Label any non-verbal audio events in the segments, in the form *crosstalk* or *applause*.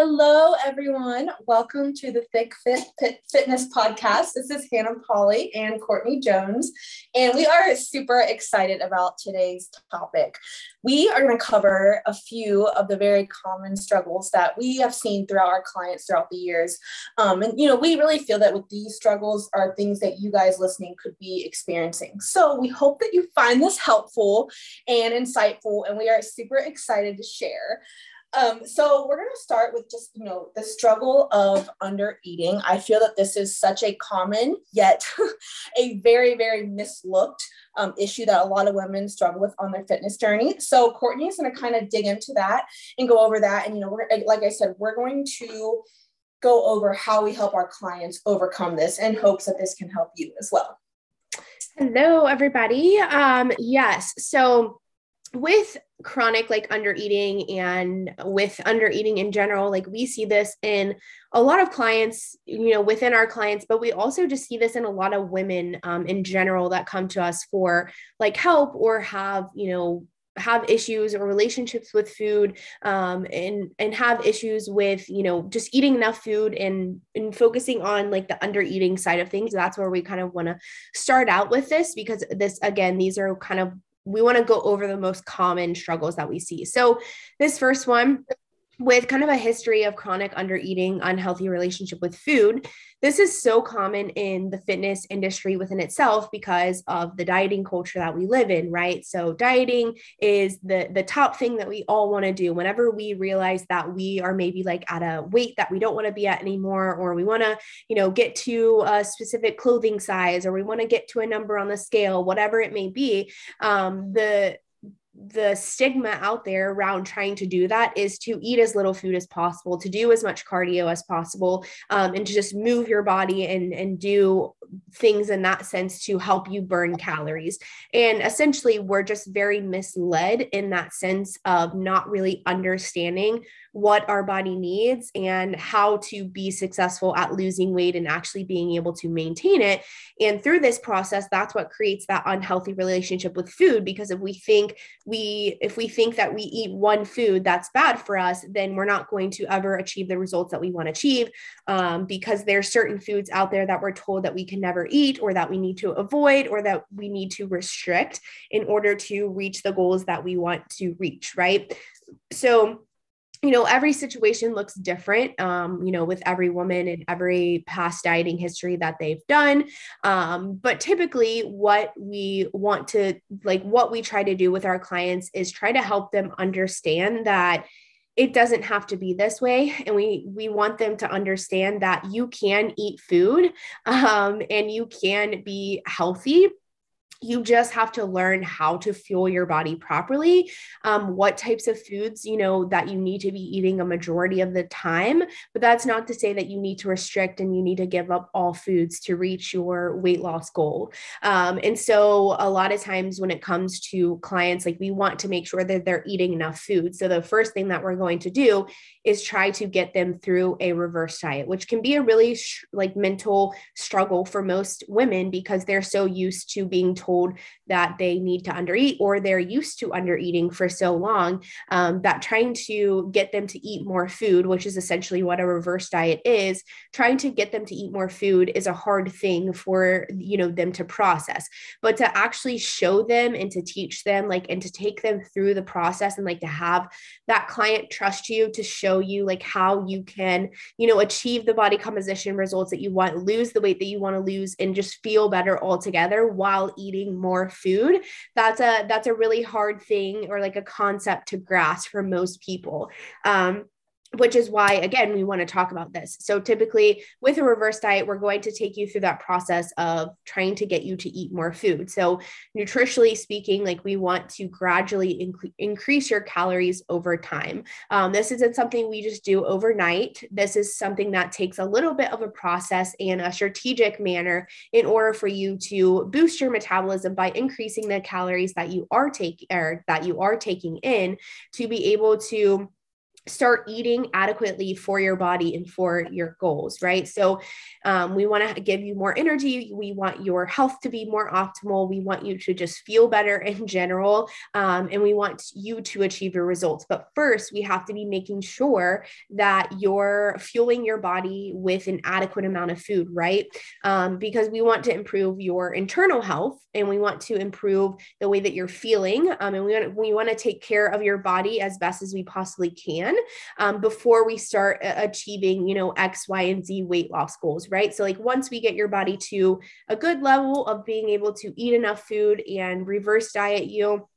Hello, everyone. Welcome to the Thicc Fit, Fit Fitness Podcast. This is Hannah Polly and Courtney Jones, and we are super excited about today's topic. We are going to cover a few of the very common struggles that we have seen throughout our clients throughout the years. Um, and, you know, we really feel that with these struggles are things that you guys listening could be experiencing. So we hope that you find this helpful and insightful, and we are super excited to share. Um, so we're going to start with just, you know, the struggle of under eating. I feel that this is such a common yet *laughs* a very, very mislooked um, issue that a lot of women struggle with on their fitness journey. So Courtney is going to kind of dig into that and go over that. And, you know, we're, like I said, we're going to go over how we help our clients overcome this in hopes that this can help you as well. Hello, everybody. Um, yes. So with chronic like under eating and with under eating in general like we see this in a lot of clients you know within our clients but we also just see this in a lot of women um, in general that come to us for like help or have you know have issues or relationships with food um, and and have issues with you know just eating enough food and and focusing on like the under eating side of things. That's where we kind of want to start out with this because this again these are kind of we want to go over the most common struggles that we see. So, this first one, with kind of a history of chronic under eating, unhealthy relationship with food, this is so common in the fitness industry within itself because of the dieting culture that we live in, right? So dieting is the the top thing that we all want to do whenever we realize that we are maybe like at a weight that we don't want to be at anymore or we want to, you know, get to a specific clothing size or we want to get to a number on the scale, whatever it may be. Um, the the stigma out there around trying to do that is to eat as little food as possible, to do as much cardio as possible, um, and to just move your body and and do things in that sense to help you burn calories. And essentially, we're just very misled in that sense of not really understanding what our body needs and how to be successful at losing weight and actually being able to maintain it. And through this process, that's what creates that unhealthy relationship with food. Because if we think we, if we think that we eat one food that's bad for us, then we're not going to ever achieve the results that we want to achieve. Um, because there's certain foods out there that we're told that we can never eat or that we need to avoid or that we need to restrict in order to reach the goals that we want to reach, right? So, you know every situation looks different um, you know with every woman and every past dieting history that they've done. Um, but typically what we want to like what we try to do with our clients is try to help them understand that it doesn't have to be this way. And we we want them to understand that you can eat food *laughs* um, and you can be healthy you just have to learn how to fuel your body properly um, what types of foods you know that you need to be eating a majority of the time. But that's not to say that you need to restrict and you need to give up all foods to reach your weight loss goal. Um, and so a lot of times when it comes to clients like we want to make sure that they're eating enough food. So the first thing that we're going to do is try to get them through a reverse diet which can be a really sh- like mental struggle for most women because they're so used to being told told that they need to undereat or they're used to undereating for so long um, that trying to get them to eat more food, which is essentially what a reverse diet is, trying to get them to eat more food is a hard thing for you know them to process. But to actually show them and to teach them, like, and to take them through the process and like to have that client trust you to show you like how you can, you know, achieve the body composition results that you want, lose the weight that you want to lose, and just feel better altogether while eating eating more food that's a that's a really hard thing or like a concept to grasp for most people. Um, which is why again we want to talk about this. So typically with a reverse diet we're going to take you through that process of trying to get you to eat more food. So nutritionally speaking like we want to gradually inc- increase your calories over time. Um, this isn't something we just do overnight. This is something that takes a little bit of a process and a strategic manner in order for you to boost your metabolism by increasing the calories that you are taking or that you are taking in to be able to start eating adequately for your body and for your goals, right? So, um, we want to give you more energy. We want your health to be more optimal. We want you to just feel better *laughs* in general. Um, and we want you to achieve your results. But first, we have to be making sure that you're fueling your body with an adequate amount of food, right? Um, because we want to improve your internal health and we want to improve the way that you're feeling. Um, and we want, we want to take care of your body as best as we possibly can um, before we start achieving, you know, X, Y, and Z weight loss goals, right? So, like, once we get your body to a good level of being able to eat enough food and reverse diet you,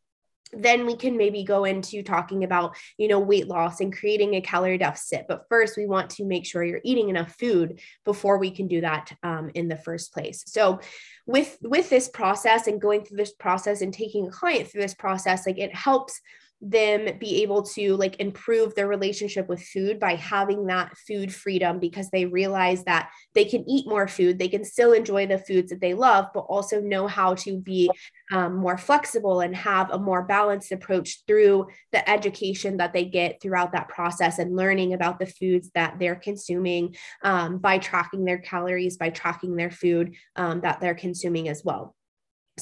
then we can maybe go into talking about you know weight loss and creating a calorie deficit but first we want to make sure you're eating enough food before we can do that um, in the first place so with with this process and going through this process and taking a client through this process like it helps them be able to like improve their relationship with food by having that food freedom because they realize that they can eat more food they can still enjoy the foods that they love but also know how to be um, more flexible and have a more balanced approach through the education that they get throughout that process and learning about the foods that they're consuming um, by tracking their calories by tracking their food um, that they're consuming as well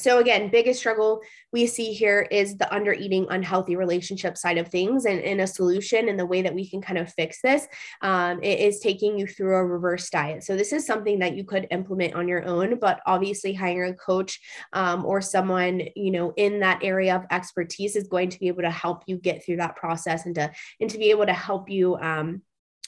so again biggest struggle we see here is the under eating unhealthy relationship side of things and in a solution and the way that we can kind of fix this um, is taking you through a reverse diet. So this is something that you could implement on your own but obviously hiring a coach um, or someone you know in that area of expertise is going to be able to help you get through that process and to and to be able to help you um,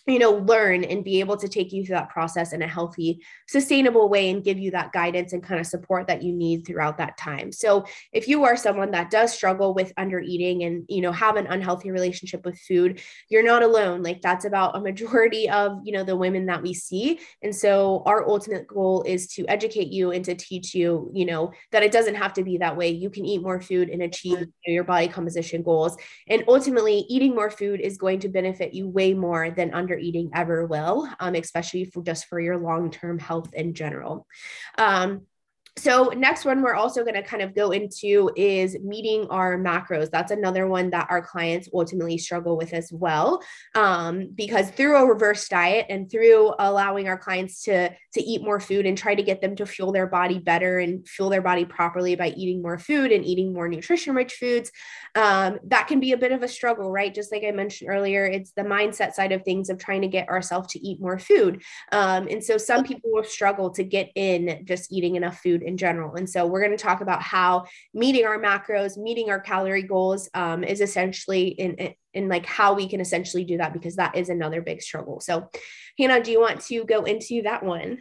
you know learn and be able to take you through that process in a healthy sustainable way and give you that guidance and kind of support that you need throughout that time. So if you are someone that does struggle with under eating and you know have an unhealthy relationship with food you're not alone. Like that's about a majority of you know the women that we see. And so our ultimate goal is to educate you and to teach you you know that it doesn't have to be that way. You can eat more food and achieve your body composition goals. And ultimately eating more food is going to benefit you way more than under eating ever will, um, especially for just for your long term health in general. Um, so next one we're also going to kind of go into is meeting our macros. That's another one that our clients ultimately struggle with as well um, because through a reverse diet and through allowing our clients to to eat more food and try to get them to fuel their body better and fuel their body properly by eating more food and eating more nutrition rich foods um, that can be a bit of a struggle right? Just like i mentioned earlier it's the mindset side of things of trying to get ourselves to eat more food um, and so some people will struggle to get in just eating enough food food in general. And so we're going to talk about how meeting our macros, meeting our calorie goals um, is essentially in, in like how we can essentially do that because that is another big struggle. So Hannah, do you want to go into that one?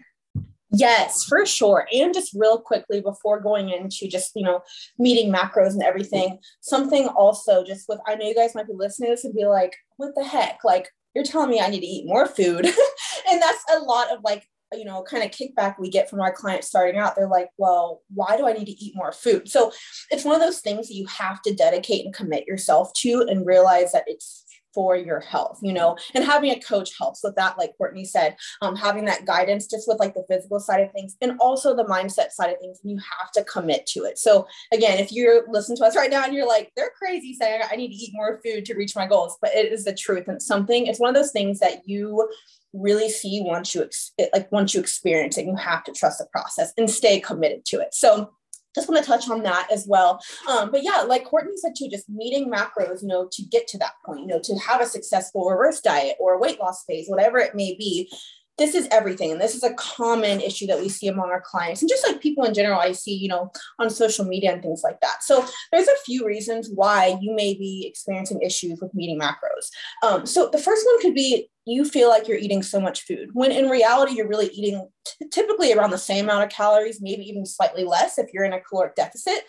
Yes, for sure. And just real quickly before going into just, you know, meeting macros and everything, something also just with, I know you guys might be listening to this and be like, what the heck? Like, you're telling me I need to eat more food. *laughs* and that's a lot of like you know kind of kickback we get from our clients starting out they're like well why do i need to eat more food? So it's one of those things that you have to dedicate and commit yourself to and realize that it's for your health you know? And having a coach helps with that like courtney said um, having that guidance just with like the physical side of things and also the mindset side of things and you have to commit to it. So again if you're listening to us right now and you're like they're crazy saying i need to eat more food to reach my goals but it is the truth and something it's one of those things that you really see once you ex- like once you experience it you have to trust the process and stay committed to it. So just want to touch on that as well. Um, but yeah like courtney said too just meeting macros you know to get to that point you know to have a successful reverse diet or weight loss phase whatever it may be this is everything. And this is a common issue that we see among our clients. And just like people in general i see you know on social media and things like that. So there's a few reasons why you may be experiencing issues with meeting macros. Um, so the first one could be you feel like you're eating so much food when in reality you're really eating t- typically around the same amount of calories maybe even slightly less if you're in a caloric deficit.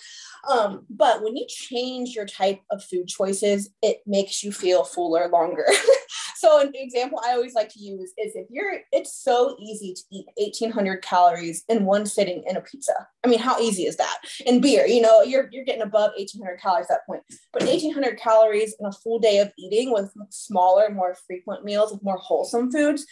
Um, but when you change your type of food choices it makes you feel fuller longer *laughs* so an example i always like to use is if you're it's so easy to eat 1800 calories in one sitting in a pizza. I mean how easy is that? In beer you know you're, you're getting above 1800 calories at that point. But 1800 calories in a full day of eating with smaller more frequent meals with more wholesome foods,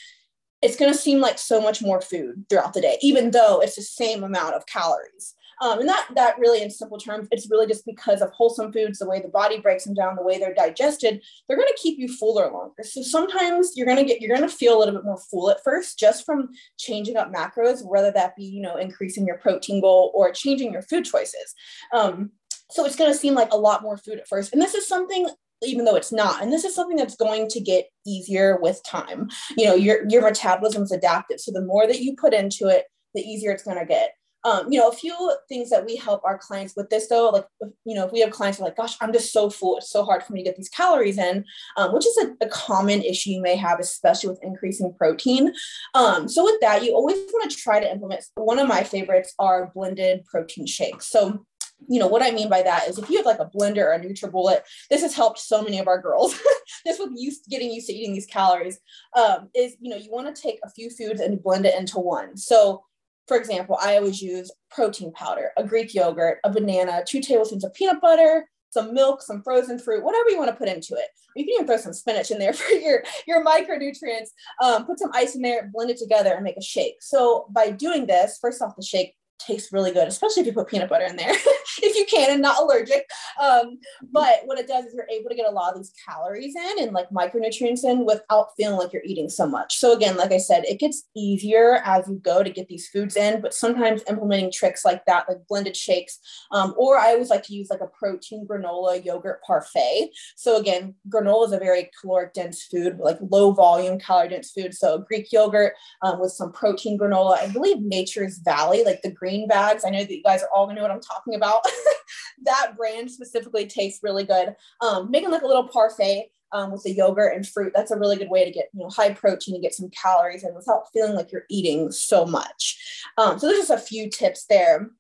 it's going to seem like so much more food throughout the day, even though it's the same amount of calories. Um, and that that really, in simple terms, it's really just because of wholesome foods, the way the body breaks them down, the way they're digested, they're going to keep you fuller longer. So sometimes you're going to get you're going to feel a little bit more full at first, just from changing up macros, whether that be you know increasing your protein goal or changing your food choices. Um, so it's going to seem like a lot more food at first. And this is something even though it's not and this is something that's going to get easier with time you know your your metabolism's adaptive so the more that you put into it the easier it's going to get um, you know a few things that we help our clients with this though like you know if we have clients who are like gosh i'm just so full it's so hard for me to get these calories in um, which is a, a, common issue you may have especially with increasing protein um, so with that you always want to try to implement one of my favorites are blended protein shakes so you know what I mean by that is if you have like a blender or a NutriBullet, this has helped so many of our girls. *laughs* this with used getting used to eating these calories um, is you know you want to take a few foods and blend it into one. So, for example, I always use protein powder, a Greek yogurt, a banana, two tablespoons of peanut butter, some milk, some frozen fruit, whatever you want to put into it. You can even throw some spinach in there *laughs* for your, your micronutrients. Um, put some ice in there, blend it together, and make a shake. So by doing this, first off, the shake tastes really good, especially if you put peanut butter in there, *laughs* if you can and not allergic. Um, but what it does is you're able to get a lot of these calories in and like micronutrients in without feeling like you're eating so much. So again, like I said, it gets easier as you go to get these foods in, but sometimes implementing tricks like that, like blended shakes, um, or I always like to use like a protein granola yogurt parfait. So again, granola is a very caloric dense food, like low volume calorie dense food. So Greek yogurt um, with some protein granola. I believe Nature's Valley, like the green green bags. I know that you guys are all gonna know what I'm talking about. *laughs* that brand specifically tastes really good. Um, making like a little parfait um, with the yogurt and fruit. That's a really good way to get you know high protein and get some calories and without feeling like you're eating so much. Um, so there's just a few tips there.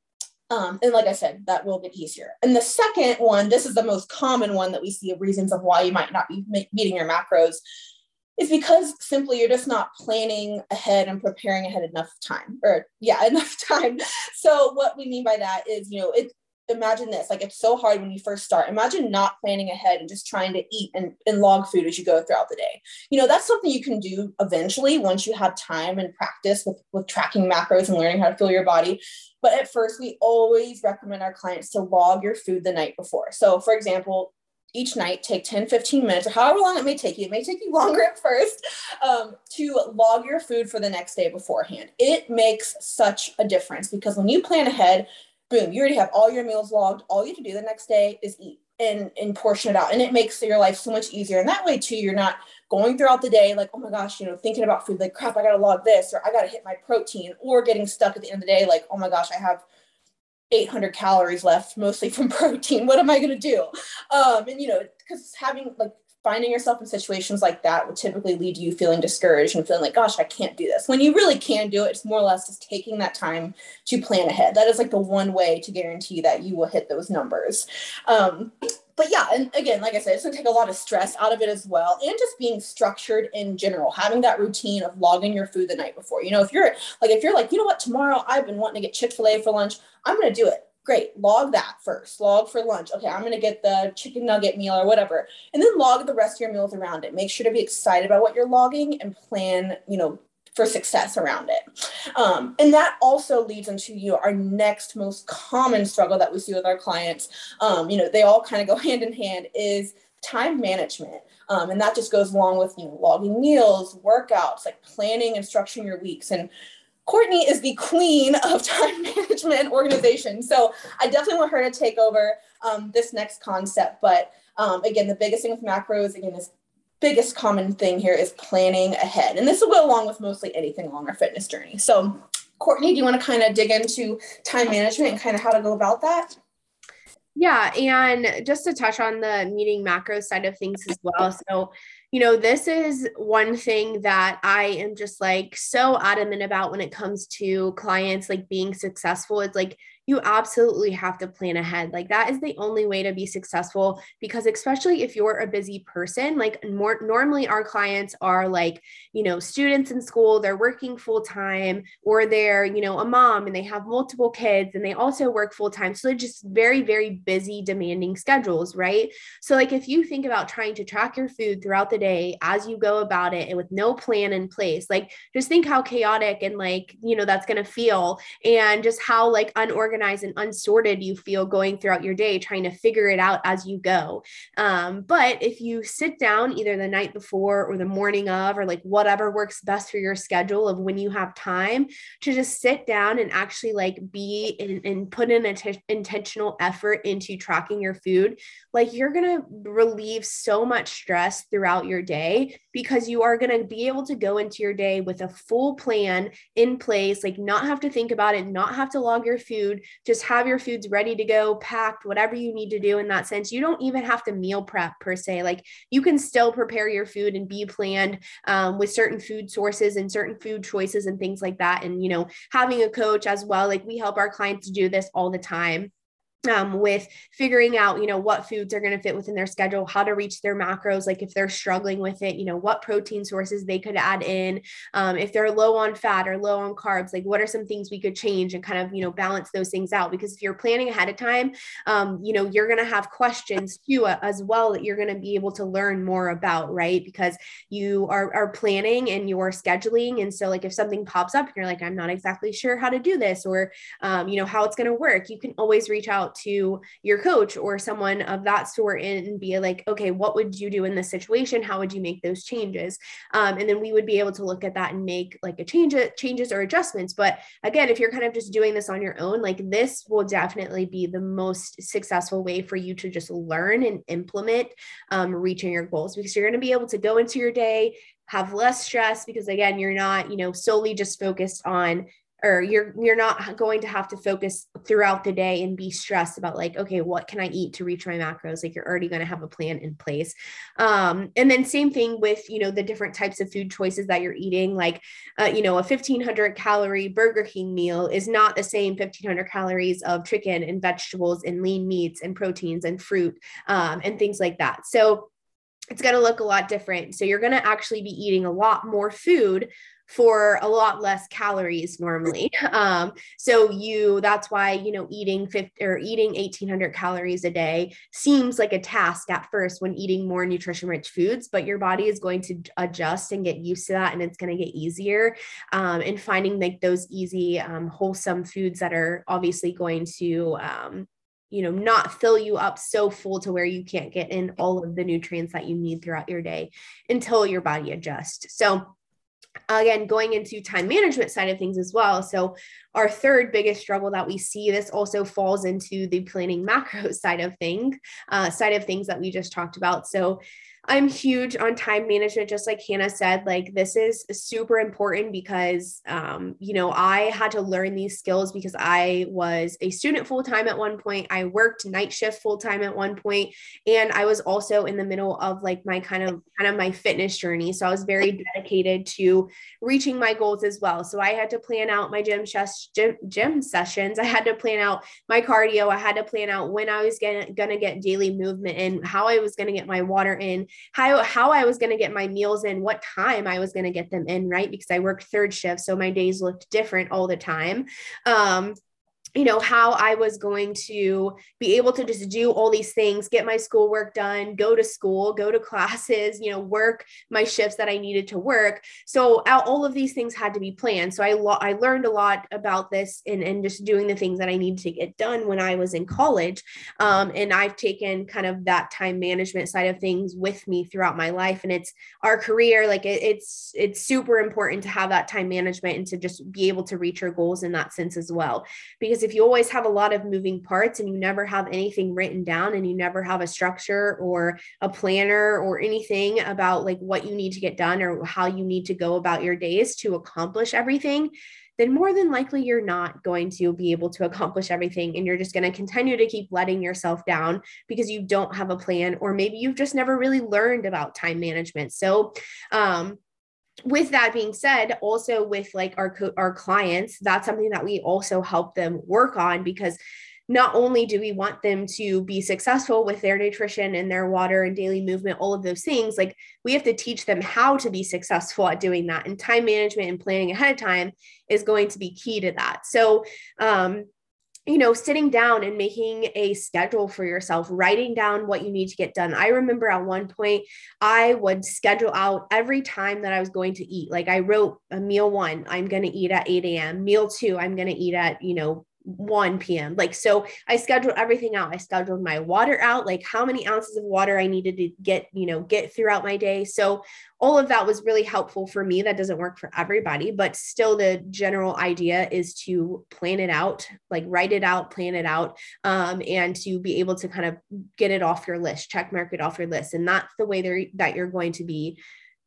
Um, and like I said, that will get easier. And the second one, this is the most common one that we see of reasons of why you might not be meeting your macros is because simply you're just not planning ahead and preparing ahead enough time or yeah *laughs* enough time. So what we mean by that is you know it imagine this like it's so hard when you first start. Imagine not planning ahead and just trying to eat and, and log food as you go throughout the day. You know that's something you can do eventually once you have time and practice with, with tracking macros and learning how to fuel your body. But at first we always recommend our clients to log your food the night before. So for example each night take 10 15 minutes or however long it may take you. It may take you longer at first um, to log your food for the next day beforehand. It makes such a difference because when you plan ahead boom you already have all your meals logged. All you have to do the next day is eat and and portion it out and it makes your life so much easier. And that way too you're not going throughout the day like oh my gosh you know thinking about food like crap i gotta log this or i gotta hit my protein or getting stuck at the end of the day like oh my gosh i have 800 calories left, mostly from *laughs* protein. What am I going to do? Um, and, you know, because having like finding yourself in situations like that would typically lead to you feeling discouraged and feeling like, gosh, I can't do this. When you really can do it, it's more or less just taking that time to plan ahead. That is like the one way to guarantee that you will hit those numbers. Um, but yeah, and again, like I said, it's gonna take a lot of stress out of it as well, and just being structured in general, having that routine of logging your food the night before. You know, if you're like, if you're like, you know what, tomorrow I've been wanting to get Chick Fil A for lunch, I'm gonna do it. Great, log that first. Log for lunch. Okay, I'm gonna get the chicken nugget meal or whatever, and then log the rest of your meals around it. Make sure to be excited about what you're logging and plan. You know, for success around it. Um, and that also leads into you our next most common struggle that we see with our clients. Um, you know, they all kind of go *laughs* hand in hand is time management. Um, and that just goes along with, you know, logging meals, workouts, like planning and structuring your weeks. And Courtney is the queen of *laughs* time management and organization. So I definitely want her to take over um, this next concept. But um, again, the biggest thing with macros, again, is biggest common thing here is planning ahead. And this will go along with mostly anything along our fitness journey. So, Courtney, do you want to kind of dig into time management and kind of how to go about that? Yeah. And just to touch on the meeting macro side of things as well. So, you know, this is one thing that I am just like so adamant about when it comes to clients like being successful. It's like you absolutely have to plan ahead. Like that is the only way to be successful because especially if you're a busy person, like more normally our clients are like, you know, students in school, they're working full time or they're, you know, a mom and they have multiple kids and they also work full time. So they're just very very busy demanding schedules, right? So like if you think about trying to track your food throughout the day as you go about it and with no plan in place, like just think how chaotic and like, you know, that's going to feel and just how like unorganized unorganized and unsorted you feel going throughout your day, trying to figure it out as you go. Um, but if you sit down either the night before or the morning of, or like whatever works best for your schedule of when you have time to just sit down and actually like be and, put in an t- intentional effort into tracking your food, like you're going to relieve so much stress throughout your day because you are going to be able to go into your day with a full plan in place, like not have to think about it, not have to log your food, just have your foods ready to go, packed, whatever you need to do in that sense. You don't even have to meal prep per se. Like you can still prepare your food and be planned um, with certain food sources and certain food choices and things like that. And, you know, having a coach as well, like we help our clients to do this all the time um, with figuring out, you know, what foods are going to fit within their schedule, how to reach their macros, like if they're struggling with it, you know, what protein sources they could add in, um, if they're low on fat or low on carbs, like what are some things we could change and kind of, you know, balance those things out. Because if you're planning ahead of time, um, you know, you're going to have questions too uh, as well that you're going to be able to learn more about, right? Because you are, are planning and you're scheduling. And so, like, if something pops up, and you're like, I'm not exactly sure how to do this or, um, you know, how it's going to work, you can always reach out out to your coach or someone of that sort and be like, okay, what would you do in this situation? How would you make those changes? Um, and then we would be able to look at that and make like a change, changes or adjustments. But again, if you're kind of just doing this on your own, like this will definitely be the most successful way for you to just learn and implement um, reaching your goals because you're going to be able to go into your day have less stress because again you're not you know solely just focused on or you're you're not going to have to focus throughout the day and be stressed about like okay what can i eat to reach my macros? Like you're already going to have a plan in place. Um, and then same thing with you know the different types of food choices that you're eating. Like uh, you know a 1500 calorie burger king meal is not the same 1500 calories of chicken and vegetables and lean meats and proteins and fruit um, and things like that. So it's going to look a lot different. So you're going to actually be eating a lot more food for a lot less calories normally. *laughs* Um, so you that's why you know eating 50 or eating 1800 calories a day seems like a task at first when eating more nutrition rich foods, but your body is going to adjust and get used to that, and it's going to get easier. Um, and finding like those easy, um, wholesome foods that are obviously going to um, you know not fill you up so full to where you can't get in all of the nutrients that you need throughout your day until your body adjusts so again going into time management side of things as well. So our third biggest struggle that we see this also falls into the planning macro *laughs* side of things uh, side of things that we just talked about. So I'm huge on time management, just like Hannah said. Like, this is super important because, um, you know, I had to learn these skills because I was a student full time at one point. I worked night shift full time at one point, and I was also in the middle of like my kind of kind of my fitness journey. So I was very dedicated to reaching my goals as well. So I had to plan out my gym sh- gym, gym sessions. I had to plan out my cardio. I had to plan out when I was gonna gonna get daily movement in, how I was gonna get my water in how how I was going to get my meals in, what time I was going to get them in, right? Because I worked third shift, so my days looked different all the time. Um, you know how i was going to be able to just do all these things get my schoolwork done go to school go to *laughs* classes you know work my shifts that i needed to work. So all of these things had to be planned. So i lo- i learned a lot about this and and just doing the things that i needed to get done when i was in college. Um, and i've taken kind of that time management side of things with me throughout my life. And it's our career like it, it's it's super important to have that time management and to just be able to reach your goals in that sense as well. Because because if you always have a lot of moving parts and you never have anything written down and you never have a structure or a planner or anything about like what you need to get done or how you need to go about your days to accomplish everything then more than likely you're not going to be able to accomplish everything and you're just going to continue to keep letting yourself down because you don't have a plan or maybe you've just never really learned about time management. So um with that being said also with like our co- our clients that's something that we also help them work on because not only do we want them to be successful with their nutrition and their water and daily movement all of those things like we have to teach them how to be successful at doing that. And time management and planning ahead of time is going to be key to that. So um you know, sitting down and making a schedule for yourself, writing down what you need to get done. I remember at one point, I would schedule out every time that I was going to eat. Like I wrote a meal one, I'm going to eat at 8 a.m. Meal two, I'm going to eat at, you know, 1 p.m. Like, so I scheduled everything out. I scheduled my water out, like how many ounces of water I needed to get, you know, get throughout my day. So all of that was really helpful for me. That doesn't work for everybody, but still the general idea is to plan it out, like write it out, plan it out, um, and to be able to kind of get it off your list, check mark it off your list. And that's the way that you're going to be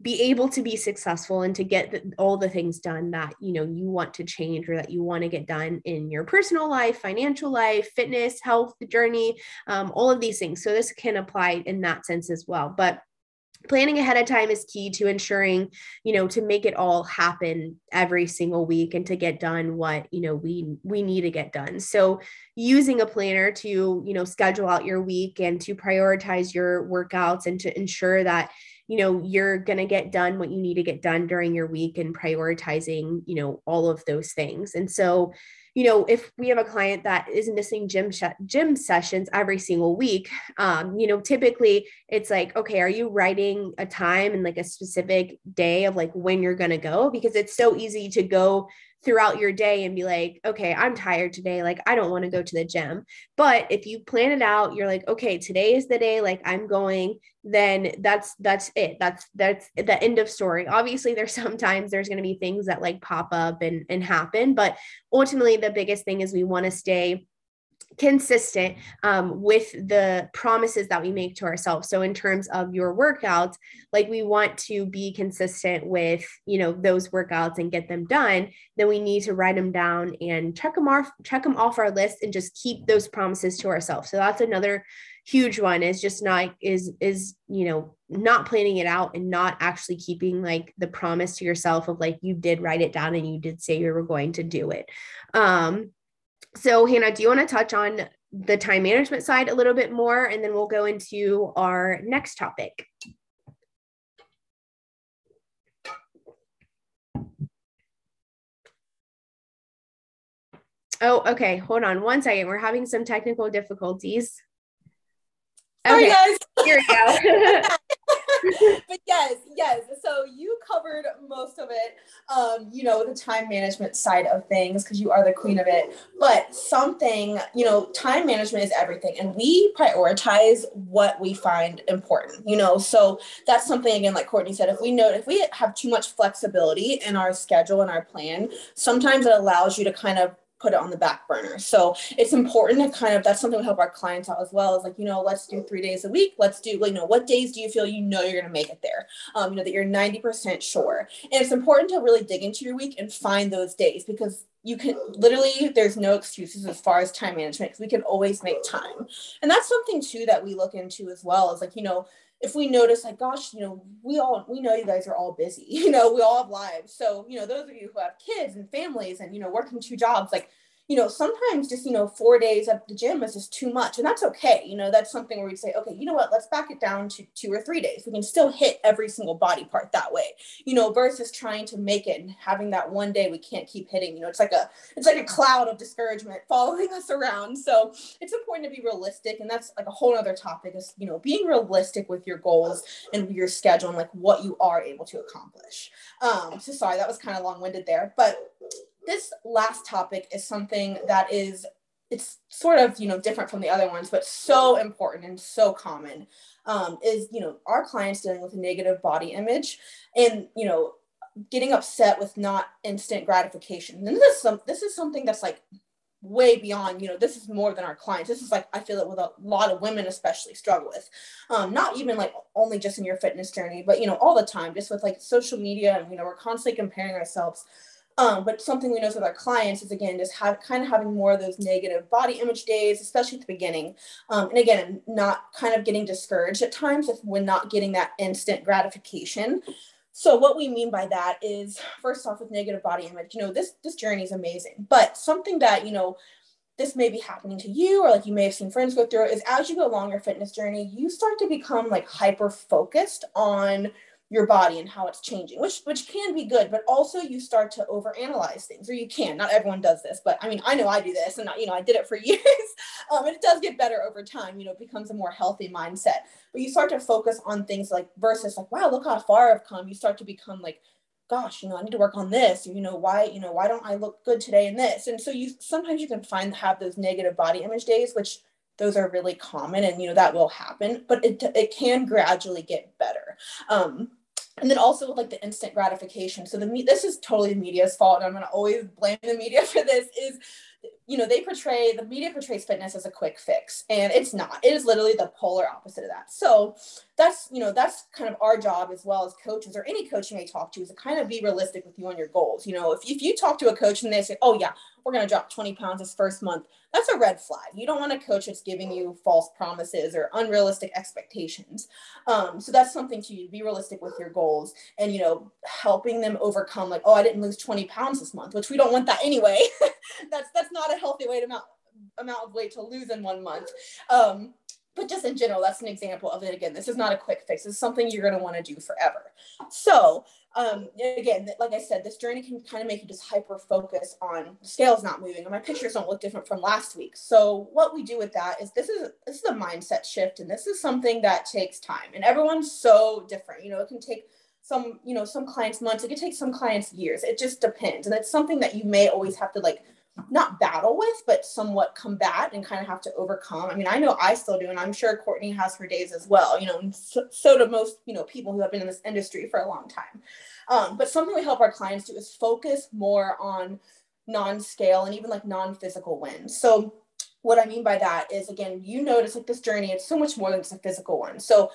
be able to be successful and to get the, all the things done that you know you want to change or that you want to get done in your personal life financial life fitness health journey um, all of these things. So this can apply in that sense as well. But planning ahead of time is key to ensuring you know to make it all happen every single week and to get done what you know we we need to get done. So using a planner to you know schedule out your week and to prioritize your workouts and to ensure that you know you're going to get done what you need to get done during your week and prioritizing you know all of those things. And so you know if we have a client that is missing gym sh- gym sessions every single week um you know typically it's like okay are you writing a time and like a specific day of like when you're going to go? Because it's so easy to go throughout your day and be like, okay, I'm tired today. Like, I don't want to go to the gym. But if you plan it out, you're like, okay, today is the day, like, I'm going, then that's, that's it. That's, that's the end of story. Obviously, there's *laughs* sometimes there's going to be things that like pop up and, and happen. But ultimately, the biggest thing is we want to stay consistent um, with the promises that we make to ourselves. So in terms of your workouts like we want to be consistent with you know those workouts and get them done then we need to write them down and check them off check them off our list and just keep those promises to ourselves. So that's another huge one is just not is is you know not planning it out and not actually keeping like the promise to yourself of like you did write it down and you did say you were going to do it. Um so, Hannah, do you want to touch on the time management side a little bit more? And then we'll go into our next topic. Oh, okay. Hold on one second. We're having some technical difficulties. Okay. Sorry, guys. Here we go. *laughs* *laughs* but yes, yes. So you covered most of it, um, you know, the time management side of things because you are the queen of it. But something, you know, time management is everything. And we prioritize what we find important, you know. So that's something, again, like Courtney said, if we know, if we have too much flexibility in our schedule and our plan, sometimes it allows you to kind of put it on the back burner. So it's important to kind of that's something we help our clients out as well. Is like you know let's do three days a week. Let's do you know what days do you feel you know you're going to make it there. Um, you know that you're ninety percent sure. And it's important to really dig into your week and find those days because you can literally there's no excuses as far as time management because we can always make time. And that's something too that we look into as well. Is like you know if we notice like gosh you know we all we know you guys are all busy *laughs* you know we all have lives. So you know those of you who have kids and families and you know working two jobs like you know, sometimes just, you know, four days at the gym is just too much. And that's okay. You know, that's something where we say, okay, you know what, let's back it down to two or three days. We can still hit every single body part that way, you know, versus trying to make it and having that one day we can't keep hitting. You know, it's like a it's like a cloud of discouragement *laughs* following us around. So it's important to be realistic. And that's like a whole other topic is, you know, being realistic with your goals and your schedule and like what you are able to accomplish. Um, so sorry, that was kind of long-winded there. But this last topic is something that is it's sort of you know different from the other ones but so important and so common um, is you know our clients dealing with a negative body image and you know getting upset with not instant gratification. And this is some this is something that's like way beyond you know this is more than our clients. This is like i feel it with a lot of women especially struggle with. Um, not even like only just in your fitness journey but you know all the time just with like social media and you know we're constantly comparing ourselves um, but something we notice with our clients is again just have kind of having more of those negative body image days, especially at the beginning. Um, and again, not kind of getting discouraged at times if we're not getting that instant gratification. So what we mean by that is first off with negative body image, you know, this this journey is amazing, but something that, you know, this may be happening to you or like you may have seen friends go through it is as you go along your fitness journey, you start to become like hyper focused on your body and how it's changing, which which can be good, but also you start to overanalyze things, or you can. Not everyone does this, but I mean, I know I do this, and you know, I did it for *laughs* years. um, and it does get better over time. You know, it becomes a more healthy mindset. But you start to focus on things like versus like, wow, look how far I've come. You start to become like, gosh, you know, I need to work on this, you know, why, you know, why don't I look good today in this? And so you sometimes you can find have those negative body image days, which those are really common and you know that will happen, but it it can gradually get better. Um, and then also with like the instant gratification. So the me this is totally the media's fault, and I'm gonna always blame the media *laughs* for this. Is you know, they portray the media portrays fitness as a quick fix, and it's not. It is literally the polar opposite of that. So that's you know that's kind of our job as well as coaches or any coach you may talk to is to kind of be realistic with you on your goals. You know, if if you talk to a coach and they say, "Oh yeah, we're going to drop 20 pounds this first month," that's a red flag. You don't want a coach that's giving you false promises or unrealistic expectations. Um, so that's something to be realistic with your goals and you know helping them overcome like, "Oh, I didn't lose 20 pounds this month," which we don't want that anyway. *laughs* that's that's not a healthy to amount amount of weight to lose in one month. Um, but just in general, that's an example of it. Again, this is not a quick fix. It's something you're going to want to do forever. So, um, again, like I said, this journey can kind of make you just hyper focus on scales not moving, and my pictures don't look different from last week. So, what we do with that is this is this is a mindset shift, and this is something that takes time. And everyone's so different. You know, it can take some, you know, some clients months. It can take some clients years. It just depends, and it's something that you may always have to like not battle with, but somewhat combat and kind of have to overcome. I mean, I know I still do, and I'm sure Courtney has her days as well, you know, so, so do most, you know, people who have been in this industry for a long time. Um, but something we help our clients do is focus more on non-scale and even like non-physical wins. So what I mean by that is again, you notice like this journey, it's so much more than just a physical one. So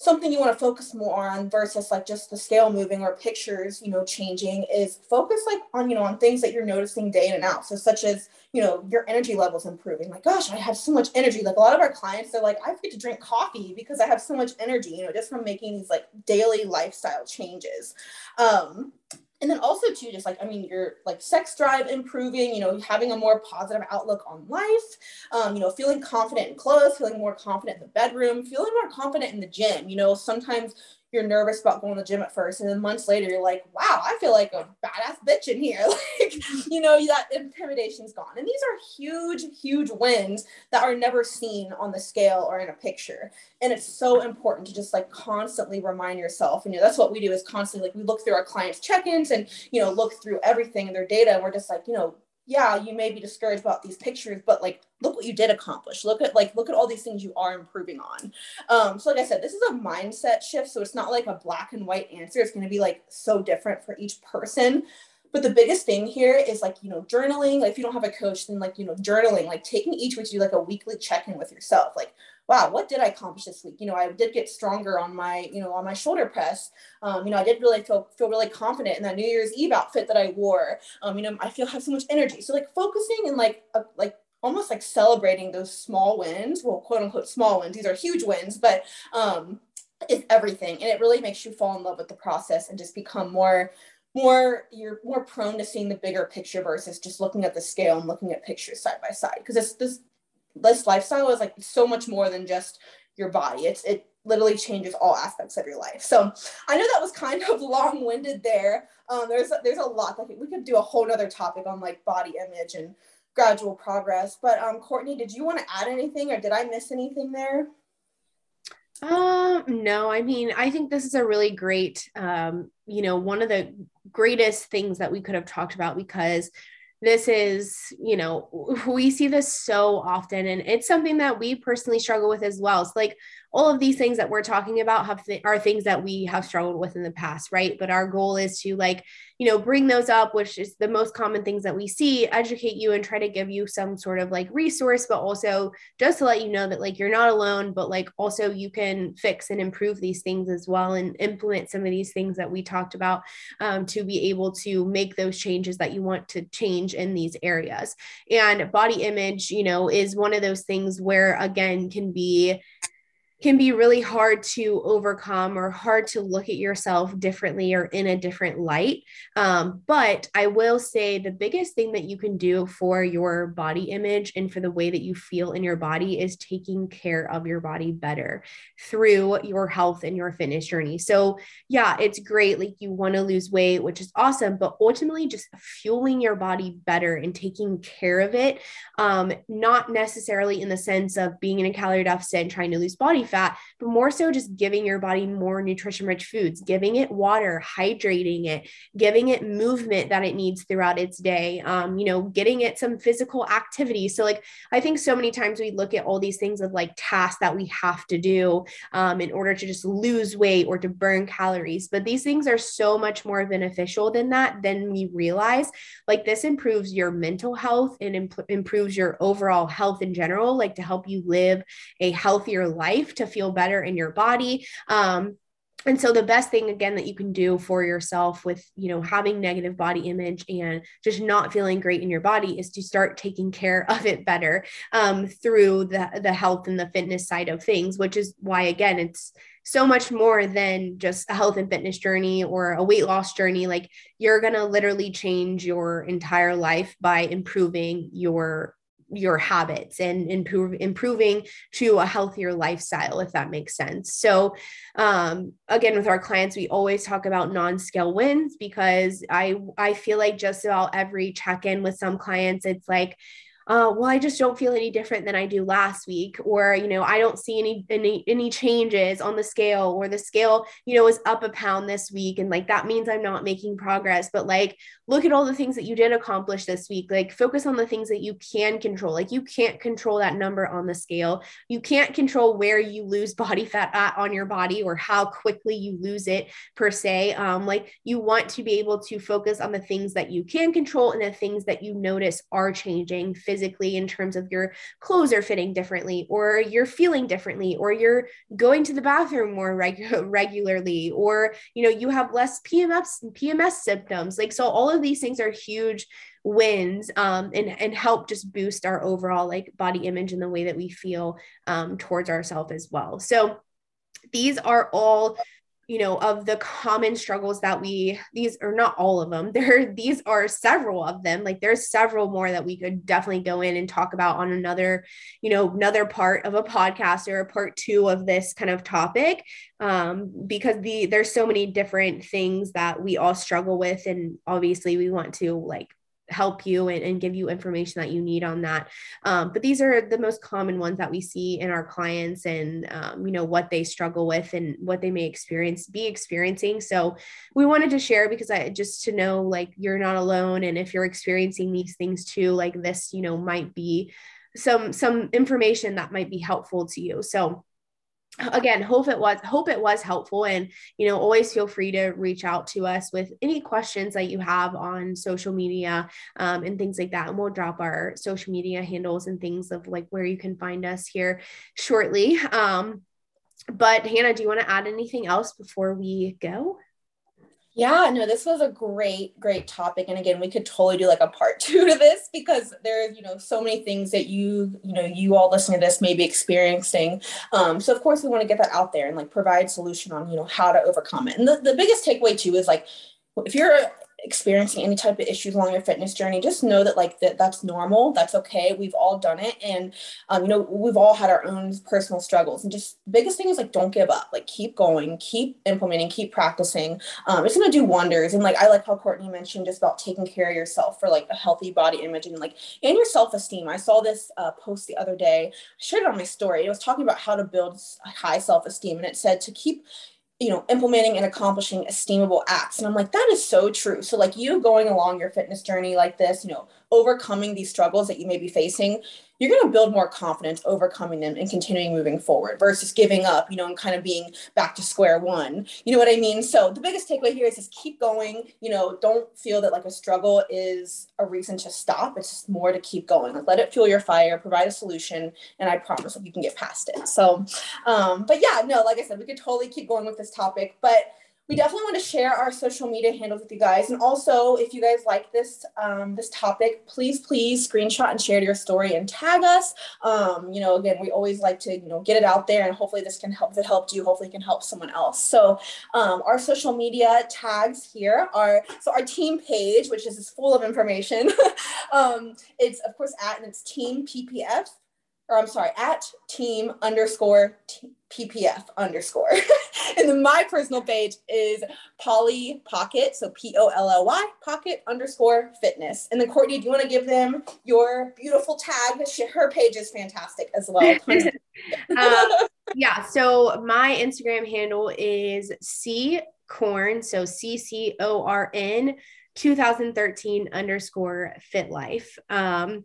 something you want to focus more on versus like just the scale moving or pictures you know changing is focus like on you know on things that you're noticing day in and out. So such as you know your energy levels improving. Like gosh i have so much energy. Like a lot of our clients they're like i forget to drink coffee because i have so much energy you know just from making these like daily lifestyle changes. Um and then also too just like i mean your like sex drive improving you know having a more positive outlook on life um, you know feeling confident in clothes feeling more confident in the bedroom feeling more confident in the gym. You know sometimes you're nervous about going to the gym at first, and then months later you're like, wow, I feel like a badass bitch in here. *laughs* like, you know, that intimidation's gone. And these are huge, huge wins that are never seen on the scale or in a picture. And it's so important to just like constantly remind yourself. And you know, that's what we do is constantly like we look through our clients' check-ins and you know, look through everything in their data, and we're just like, you know, yeah, you may be discouraged about these pictures, but like, look what you did accomplish. Look at like, look at all these things you are improving on. Um, so like I said, this is a mindset shift. So it's not like a black and white answer. It's going to be like so different for each person. But the biggest thing here is like, you know, journaling. Like if you don't have a coach, then like, you know, journaling, like taking each week to do like a weekly check-in with yourself. Like, wow, what did I accomplish this week? You know, I did get stronger on my, you know, on my shoulder press. Um, you know, I did really feel feel really confident in that New Year's Eve outfit that I wore. Um, you know, I feel have so much energy. So like focusing and like a, like almost like celebrating those small wins, well, quote unquote small wins. These are huge wins, but um, is everything, and it really makes you fall in love with the process and just become more more you're more prone to seeing the bigger picture versus just looking at the scale and looking at pictures side by side because this this this lifestyle is like so much more than just your body. It's it literally changes all aspects of your life. So I know that was kind of *laughs* long-winded there. Um, there's there's a lot that we could do a whole other topic on like body image and gradual progress. But um, Courtney, did you want to add anything or did I miss anything there? Um, no, I mean, I think this is a really great, um, you know, one of the greatest things that we could have talked about because this is, you know, *laughs* we see this so often and it's something that we personally struggle with as well. It's like all of these things that we're talking about have th- are things that we have struggled with in the past, right? But our goal is to like, you know, bring those up, which is the most common things that we see, educate you and try to give you some sort of like resource, but also just to let you know that like you're not alone, but like also you can fix and improve these things as well and implement some of these things that we talked about um, to be able to make those changes that you want to change in these areas. And body image, you know, is one of those things where again can be can be really hard to overcome or hard to look at yourself differently or in a different light. Um, but I will say the biggest thing that you can do for your body image and for the way that you feel in your body is taking care of your body better through your health and your fitness journey. So, yeah, it's great. Like you want to lose weight, which is awesome, but ultimately just fueling your body better and taking care of it, um, not necessarily in the sense of being in a calorie deficit and trying to lose body fat, but more so just giving your body more nutrition rich foods, giving it water, hydrating it, giving it movement that it needs throughout its day, um, you know, getting it some physical activity. So, like, I think so many times we look at all these things of like tasks that we have to do um, in order to just lose weight or to burn calories. But these things are so much more beneficial than that than we realize. Like, this improves your mental health and imp- improves your overall health in general, like to help you live a healthier life, to feel better in your body. Um, and so the best thing again that you can do for yourself with you know having negative body image and just not feeling great in your body is to start taking care of it better um, through the the health and the fitness side of things which is why again it's so much more than just a health and fitness journey or a weight loss journey like you're going to literally change your entire life by improving your your habits and improve, improving to a healthier lifestyle if that makes sense. So um, again with our clients we always talk about non-scale wins because i i feel like just about every check-in with some clients it's like uh, well, I just don't feel any different than I do last week, or you know, I don't see any any any changes on the scale, or the scale, you know, is up a pound this week, and like that means I'm not making progress. But like, look at all the things that you did accomplish this week. Like, focus on the things that you can control. Like, you can't control that number on the scale. You can't control where you lose *laughs* body fat at on your body or how quickly you lose it per se. Um, like, you want to be able to focus on the things that you can control and the things that you notice are changing physically in terms of your clothes are fitting differently or you're feeling differently or you're going to the bathroom more reg- *laughs* regularly or you know you have less PMS PMS symptoms. Like so all of these things are huge wins um, and and help just boost our overall like body image and the way that we feel um, towards ourselves as well. So these are all you know of the common struggles that we these are not all of them *laughs* there these are several of them. Like there's several more that we could definitely go in and talk about on another you know another part of a podcast or a part two of this kind of topic. Um, because the there's so many different things that we all struggle with and obviously we want to like help you and, and give you information that you need on that. Um, but these are the most common ones that we see in our clients and, um, you know, what they struggle with and what they may experience, be experiencing. So we wanted to share because I just to know like you're not alone. And if you're experiencing these things too, like this, you know, might be some, some information that might be helpful to you. So again hope it was hope it was helpful and you know always feel free to reach out to us with any questions that you have on social media um, and things like that. And we'll drop our social media handles and things of like where you can find us here shortly. Um, but hannah do you want to add anything else before we go yeah, no, this was a great, great topic. And again, we could totally do like a part *laughs* two to this because there's, you know, so many things that you, you know, you all listening to this may be experiencing. Um, so of course we want to get that out there and like provide solution on, you know, how to overcome it. And the, the biggest takeaway too is like if you're experiencing any type of issues along your fitness journey just know that like that that's normal that's okay we've all done it and um, you know we've all had our own personal struggles and just biggest thing is like don't give up like keep going keep implementing keep practicing um, it's going to do wonders and like i like how courtney mentioned just about taking care of yourself for like a healthy body image and like and your self-esteem i saw this uh, post the other day i shared it on my story it was talking about how to build high self-esteem and it said to keep you know, implementing and accomplishing esteemable acts. And I'm like, that is so true. So, like, you going along your fitness journey like this, you know, overcoming these struggles that you may be facing, you're going to build more confidence overcoming them and continuing moving forward versus giving up, you know, and kind of being back to square one. You know what I mean? So the biggest takeaway here is just keep going. You know, don't feel that like a struggle is a reason to stop. It's just more to keep going. Like let it fuel your fire, provide a solution, and I promise that you can get past it. So, um, but yeah, no, like I said, we could totally keep going with this topic, but we definitely want to share our social media handles with you guys. And also, if you guys like this um, this topic, please please screenshot and share your story and tag us. Um, you know, again, we always like to you know get it out there, and hopefully this can help. If it helped you, hopefully it can help someone else. So um, our social media tags here are so our team page, which is full of information. *laughs* Um, it's of course at and it's Team PPF or I'm sorry, at team underscore t- PPF underscore. *laughs* and then my personal page is Polly Pocket, so P O L L Y Pocket underscore Fitness. And then Courtney, do you want to give them your beautiful tag? She, her page is fantastic as well. *laughs* um, *laughs* yeah. So my Instagram handle is C Corn, so C C O R N 2013 underscore Fit Life. Um,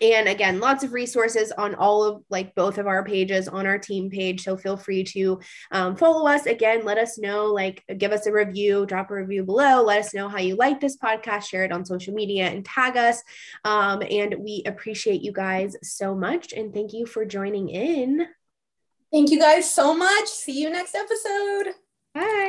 and again lots of resources on all of like both of our pages on our team page. So feel free to um, follow us. Again let us know like give us a review drop a review below. Let us know how you like this podcast. Share it on social media and tag us. Um, and we appreciate you guys so much. And thank you for joining in. Thank you guys so much. See you next episode. Bye